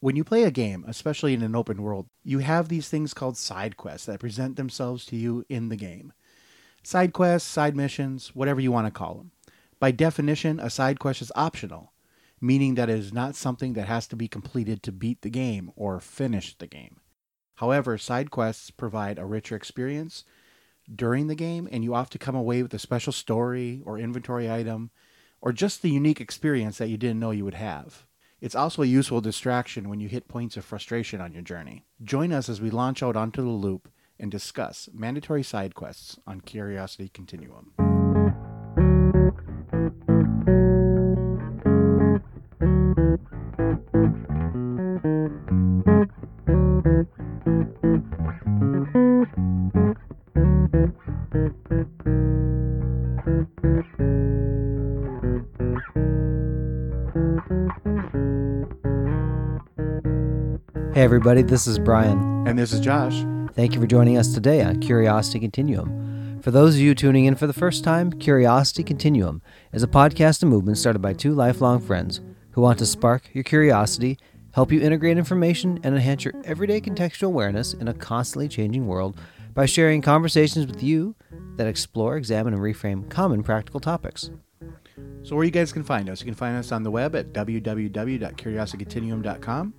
When you play a game, especially in an open world, you have these things called side quests that present themselves to you in the game. Side quests, side missions, whatever you want to call them. By definition, a side quest is optional, meaning that it is not something that has to be completed to beat the game or finish the game. However, side quests provide a richer experience during the game, and you often come away with a special story or inventory item, or just the unique experience that you didn't know you would have. It's also a useful distraction when you hit points of frustration on your journey. Join us as we launch out onto the loop and discuss mandatory side quests on Curiosity Continuum. Hey, everybody, this is Brian. And this is Josh. Thank you for joining us today on Curiosity Continuum. For those of you tuning in for the first time, Curiosity Continuum is a podcast and movement started by two lifelong friends who want to spark your curiosity, help you integrate information, and enhance your everyday contextual awareness in a constantly changing world by sharing conversations with you that explore, examine, and reframe common practical topics. So, where you guys can find us, you can find us on the web at www.curiositycontinuum.com.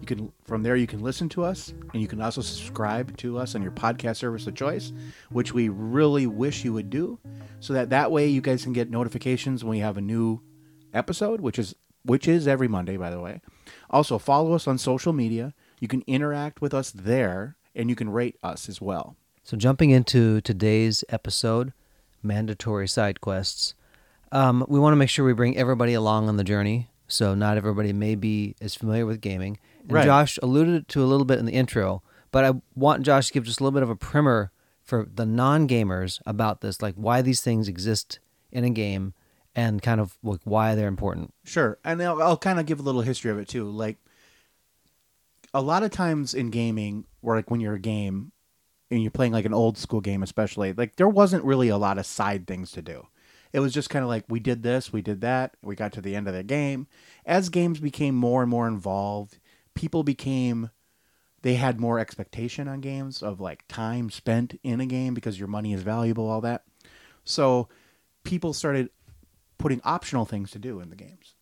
You can from there you can listen to us, and you can also subscribe to us on your podcast service of choice, which we really wish you would do, so that that way you guys can get notifications when we have a new episode, which is which is every Monday, by the way. Also, follow us on social media. You can interact with us there, and you can rate us as well. So, jumping into today's episode, mandatory side quests. Um, we want to make sure we bring everybody along on the journey. So, not everybody may be as familiar with gaming. And Right. Josh alluded to a little bit in the intro, but I want Josh to give just a little bit of a primer for the non gamers about this, like why these things exist in a game and kind of like why they're important. Sure, and I'll, I'll kind of give a little history of it too. Like a lot of times in gaming, or like when you're a game and you're playing like an old school game, especially, like there wasn't really a lot of side things to do. It was just kind of like we did this, we did that, we got to the end of the game. As games became more and more involved, people became they had more expectation on games of like time spent in a game because your money is valuable, all that. So people started putting optional things to do in the games.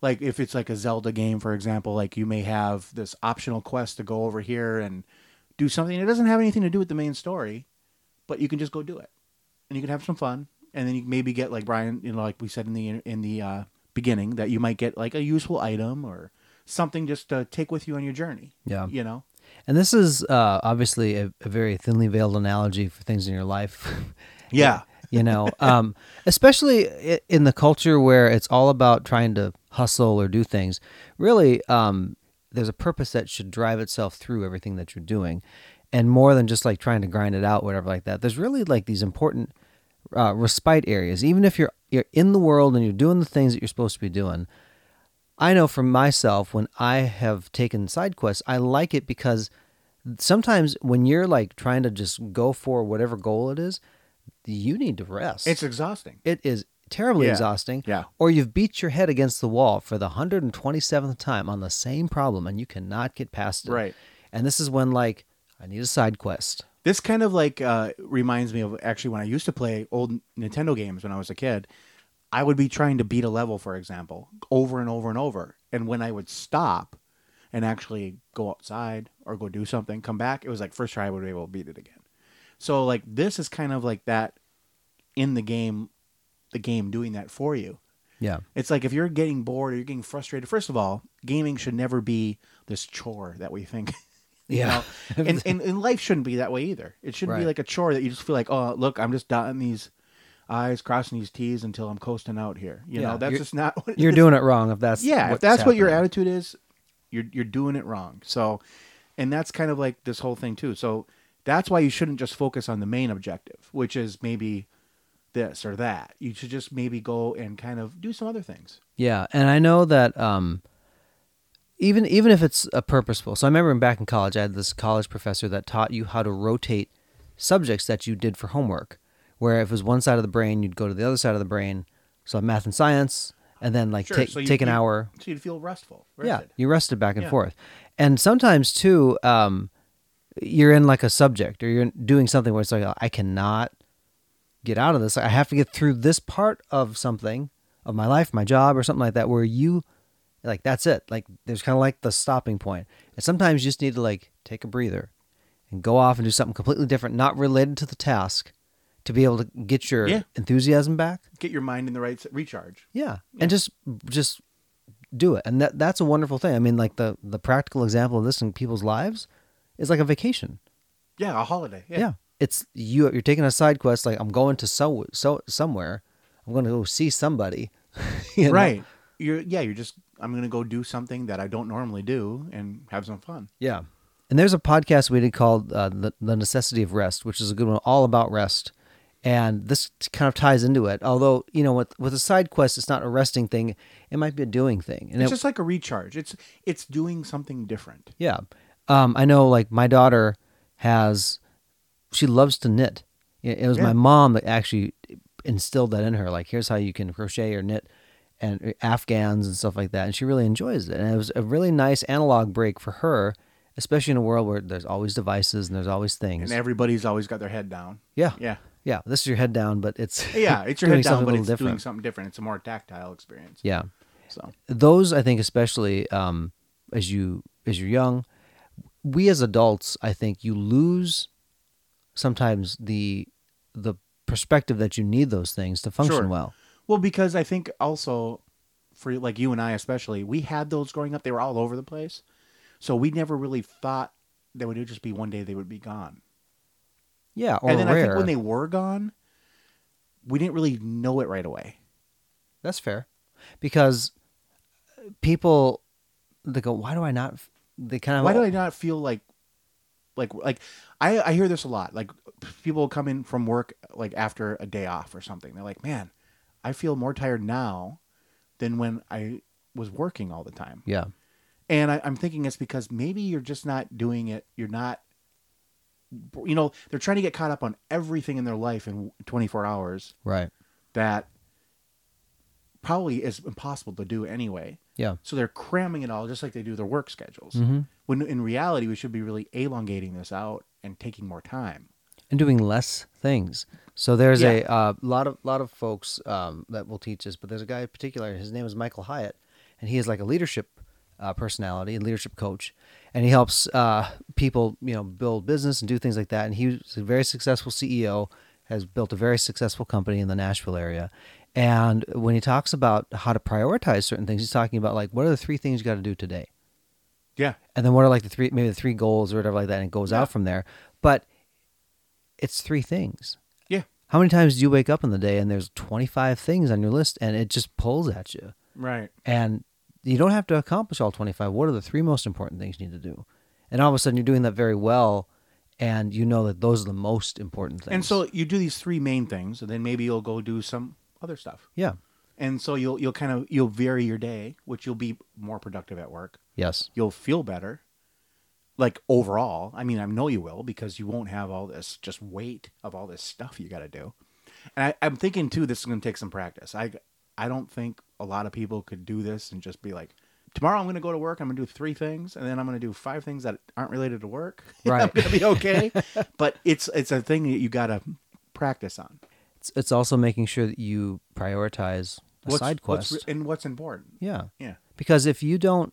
Like if it's like a Zelda game, for example, like you may have this optional quest to go over here and do something. It doesn't have anything to do with the main story, but you can just go do it, and you can have some fun. And then you maybe get like Brian, you know, like we said in the in the uh, beginning, that you might get like a useful item or something just to take with you on your journey. Yeah. you know. And this is uh, obviously a, a very thinly veiled analogy for things in your life. Yeah. you know um, especially in the culture where it's all about trying to hustle or do things really um, there's a purpose that should drive itself through everything that you're doing and more than just like trying to grind it out whatever like that there's really like these important uh, respite areas even if you're you're in the world and you're doing the things that you're supposed to be doing I know for myself when I have taken side quests, I like it because sometimes when you're like trying to just go for whatever goal it is, you need to rest. It's exhausting. it is terribly Yeah. exhausting. Yeah. Or you've beat your head against the wall for the 127th time on the same problem and you cannot get past it. Right. And this is when like I need a side quest. This kind of like uh, reminds me of actually when I used to play old Nintendo games when I was a kid. I would be trying to beat a level, for example, over and over and over. And when I would stop and actually go outside or go do something, come back, it was like first try I would be able to beat it again. So like this is kind of like that in the game, the game doing that for you. Yeah. It's like if you're getting bored or you're getting frustrated. First of all, gaming should never be this chore that we think. You Yeah. know? and, and and life shouldn't be that way either. It shouldn't be like a chore that you just feel like, oh, look, I'm just dotting these I's, crossing these T's until I'm coasting out here. You Yeah, know, that's just not what You're it's- doing it wrong if that's Yeah, if that's what your attitude is, you're you're doing it wrong. So, and that's kind of like this whole thing too. So that's why you shouldn't just focus on the main objective, which is maybe this or that. You should just maybe go and kind of do some other things. Yeah, and I know that um, even even if it's a purposeful. So I remember back in college, I had this college professor that taught you how to rotate subjects that you did for homework. Where if it was one side of the brain, you'd go to the other side of the brain. So math and science, and then like Sure, take so take an hour. So you'd feel restful. Yeah, you rested back and Yeah. forth, and sometimes too, um, you're in like a subject or you're doing something where it's like I cannot get out of this. I have to get through this part of something of my life, my job, or something like that, where you like that's it. Like there's kind of like the stopping point, and sometimes you just need to like take a breather and go off and do something completely different, not related to the task, to be able to get your Yeah. enthusiasm back. Get your mind in the right recharge. Yeah. And just just do it. And that that's a wonderful thing. I mean like the the practical example of this in people's lives is like a vacation. Yeah, a holiday. Yeah. Yeah. It's you you're taking a side quest like I'm going to so so somewhere. I'm going to go see somebody. You know? Right. You're yeah, you're just I'm gonna go do something that I don't normally do and have some fun. Yeah. And there's a podcast we did called uh, the, the Necessity of Rest, which is a good one, all about rest. And this kind of ties into it. Although, you know, with, with a side quest, it's not a resting thing. It might be a doing thing. And It's it, just like a recharge. It's it's doing something different. Yeah. Um, I know like my daughter has, she loves to knit. It it was Yeah. my mom that actually instilled that in her. Like, here's how you can crochet or knit and Afghans and stuff like that. And she really enjoys it. And it was a really nice analog break for her, especially in a world where there's always devices and there's always things. And everybody's always got their head down. yeah. Yeah. Yeah. This is your head down, but it's, Yeah, it's your head down, but it's different. doing something different. It's a more tactile experience. yeah. So those I think especially um, as you as you're young, we as adults I think you lose sometimes the the perspective that you need those things to function Sure. well. Well, because I think also for like you and I especially, we had those growing up. They were all over the place, so we never really thought that it would just be one day they would be gone. Yeah, or and then rare. I think when they were gone, we didn't really know it right away. That's fair, because people they go, why do I not? They kind of Why do I not feel like, like, like I I hear this a lot. Like people come in from work like after a day off or something. They're like, man, I feel more tired now than when I was working all the time. Yeah, And I, I'm thinking it's because maybe you're just not doing it. You're not, you know, they're trying to get caught up on everything in their life in 24 hours right. that probably is impossible to do anyway. Yeah, So they're cramming it all just like they do their work schedules. Mhm. When in reality, we should be really elongating this out and taking more time. And doing less things. So there's a uh, lot of lot of folks um, that will teach us, but there's a guy in particular. His name is Michael Hyatt, and he is like a leadership uh, personality and leadership coach, and he helps uh, people you know build business and do things like that. And he's a very successful CEO, has built a very successful company in the Nashville area. And when he talks about how to prioritize certain things, he's talking about like what are the three things you got to do today Yeah. and then what are like the three maybe the three goals or whatever like that and it goes Yeah. out from there but it's three things Yeah. how many times do you wake up in the day and there's 25 things on your list and it just pulls at you Right. and you don't have to accomplish all 25 what are the three most important things you need to do and all of a sudden you're doing that very well and you know that those are the most important things And so you do these three main things, and then maybe you'll go do some other stuff. yeah And so you'll you'll kind of you'll vary your day, which you'll be more productive at work. yes You'll feel better, like overall. I mean, I know you will because you won't have all this just weight of all this stuff you got to do. And I, I'm thinking too, this is going to take some practice. I I don't think a lot of people could do this and just be like, tomorrow I'm going to go to work. I'm going to do three things, and then I'm going to do five things that aren't related to work. I'm Right. going to be okay. but it's it's a thing that you got to practice on. it's, it's also making sure that you prioritize a side what's quest re- and what's important. yeah Yeah. because if you don't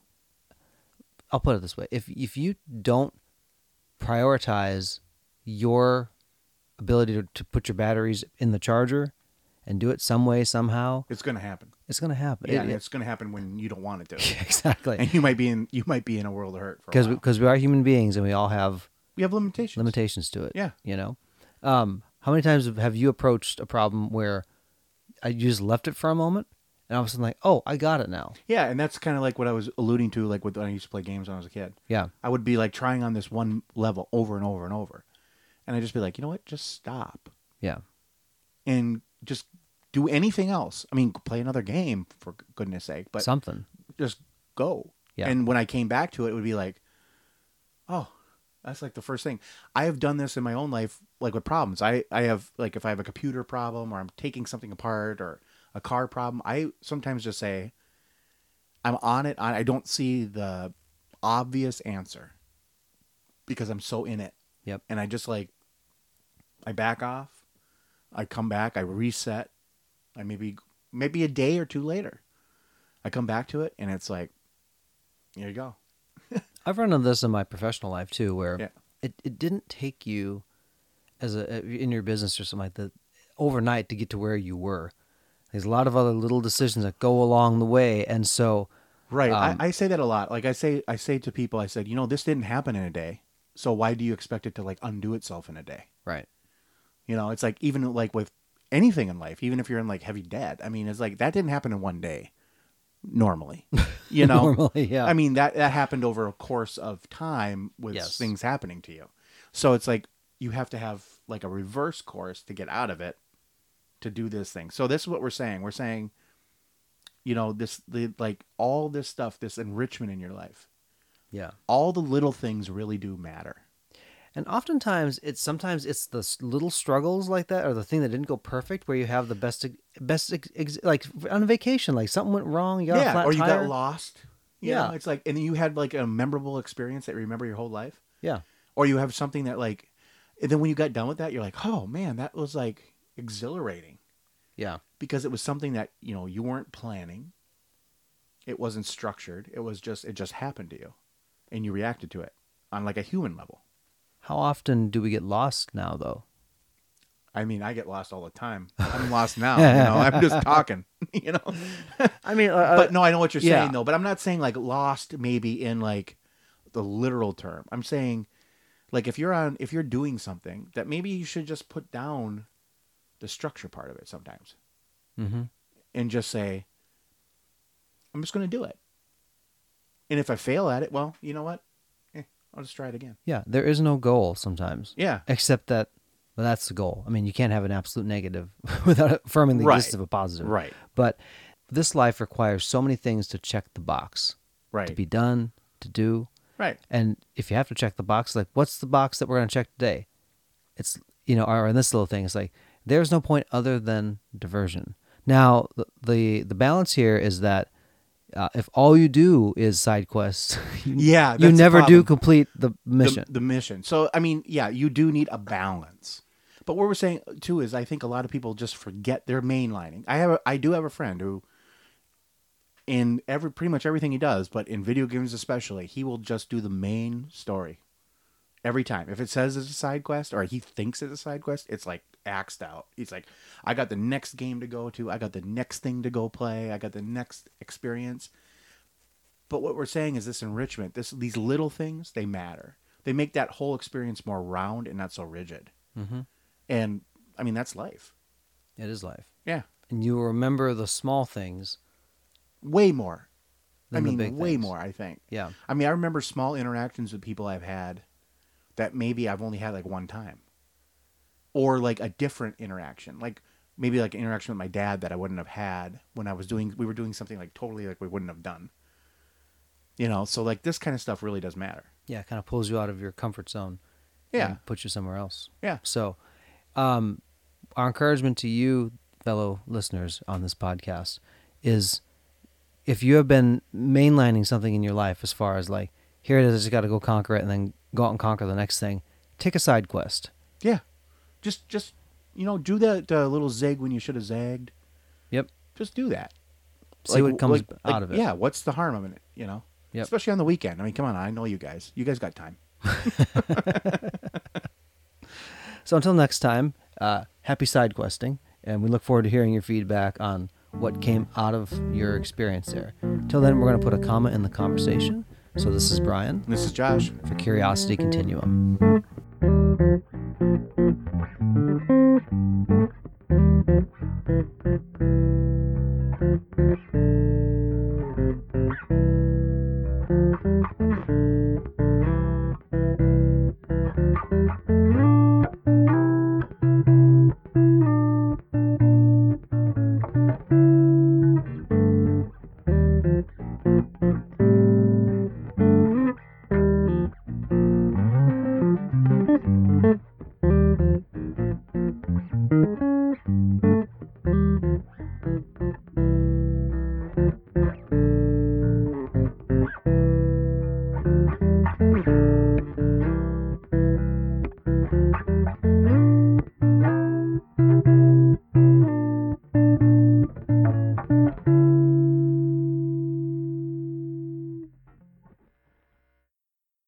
i'll put it this way if if you don't prioritize your ability to, to put your batteries in the charger and do it some way somehow It's going to happen. it's going to happen Yeah, It- it- it's going to happen when you don't want it to. exactly and you might be in you might be in a world of hurt because because we are human beings and we all have we have limitations. limitations to it Yeah. you know um how many times have you approached a problem where I you just left it for a moment and all of a sudden like oh i got it now Yeah, and that's kind of like what I was alluding to, like with when I used to play games when I was a kid. yeah I would be like trying on this one level over and over and over, and I'd just be like, you know what, just stop yeah and just do anything else. I mean, play another game for goodness sake, but something just go. Yeah. And when I came back to it, it would be like, oh, that's like the first thing. I have done this in my own life, like with problems. I, I have, like, if I have a computer problem or I'm taking something apart or a car problem, I sometimes just say, I'm on it. I don't see the obvious answer because I'm so in it. Yep. And I just like, I back off. I come back. I reset. I maybe maybe a day or two later, I come back to it, and it's like, here you go. I've run into this in my professional life too, where Yeah. it, it didn't take you as a in your business or something like that overnight to get to where you were. There's a lot of other little decisions that go along the way, and so Right. Um, I, I say that a lot. Like I say, I say to people, I said, you know, this didn't happen in a day. So why do you expect it to like undo itself in a day? right, You know, it's like even like with anything in life, even if you're in like heavy debt. I mean, it's like that didn't happen in one day. Normally, you know. normally, yeah, I mean that that happened over a course of time with Yes. things happening to you. So it's like you have to have like a reverse course to get out of it to do this thing. So this is what we're saying. We're saying you know this the like all this stuff, this enrichment in your life. yeah. All the little things really do matter. And oftentimes, it's sometimes it's the little struggles like that, or the thing that didn't go perfect, where you have the best, best, ex- like on a vacation, like something went wrong, you got yeah, or you tire. got lost. You Yeah. know, it's like and you had like a memorable experience that you remember your whole life. Yeah, or you have something that like and then when you got done with that you're like oh man that was like exhilarating. Yeah, because it was something that you know you weren't planning. It wasn't structured. It was just it just happened to you and you reacted to it on like a human level. How often do we get lost now, though? i mean i get lost all the time. I'm lost now you know? I'm just talking you know? I mean, uh, but no i know what you're yeah. saying though. But i'm not saying like lost maybe in like the literal term. I'm saying like if you're on if you're doing something that maybe you should just put down the structure part of it sometimes. Hmm and just say i'm just going to do it. And if i fail at it well you know what? Eh, i'll just try it again. Yeah, there is no goal sometimes, yeah. Except that well, that's the goal. I mean, you can't have an absolute negative without affirming the Right. existence of a positive. right. But this life requires so many things to check the box, right. to be done, to do. right. And if you have to check the box, like what's the box that we're going to check today? It's you know, or in this little thing, it's like there's no point other than diversion. Now, the the, the balance here is that uh, if all you do is side quests, you, Yeah, you never do complete the mission. The, the mission. So I mean, yeah, you do need a balance. But what we're saying too is, I think a lot of people just forget their mainlining. I have, a, I do have a friend who, in every pretty much everything he does, but in video games especially, he will just do the main story every time. If it says it's a side quest or he thinks it's a side quest, it's like axed out. He's like, I got the next game to go to. I got the next thing to go play. I got the next experience. But what we're saying is this enrichment, this these little things, they matter. They make that whole experience more round and not so rigid. mm-hmm. And I mean, that's life. It is life, Yeah, and you remember the small things. way more. I mean, way things. more. I think. Yeah, I mean, I remember small interactions with people I've had that maybe I've only had like one time, or like a different interaction, like maybe like an interaction with my dad that I wouldn't have had when I was doing. We were doing something like totally like we wouldn't have done. You know, so like this kind of stuff really does matter. yeah, it kind of pulls you out of your comfort zone. Yeah, and puts you somewhere else. yeah, So, um, our encouragement to you, fellow listeners on this podcast, is if you have been mainlining something in your life as far as like, here it is, I just got to go conquer it and then go out and conquer the next thing, take a side quest. yeah. Just, just you know, do that uh, little zig when you should have zagged. Yep. Just do that. See what comes like- out like, of it. Yeah, what's the harm of it? You know, Yep. especially on the weekend. I mean, come on, I know you guys. You guys got time. So until next time, uh, happy side questing, and we look forward to hearing your feedback on what came out of your experience there. Till then, we're going to put a comma in the conversation. So this is Brian This is Josh. for Curiosity Continuum.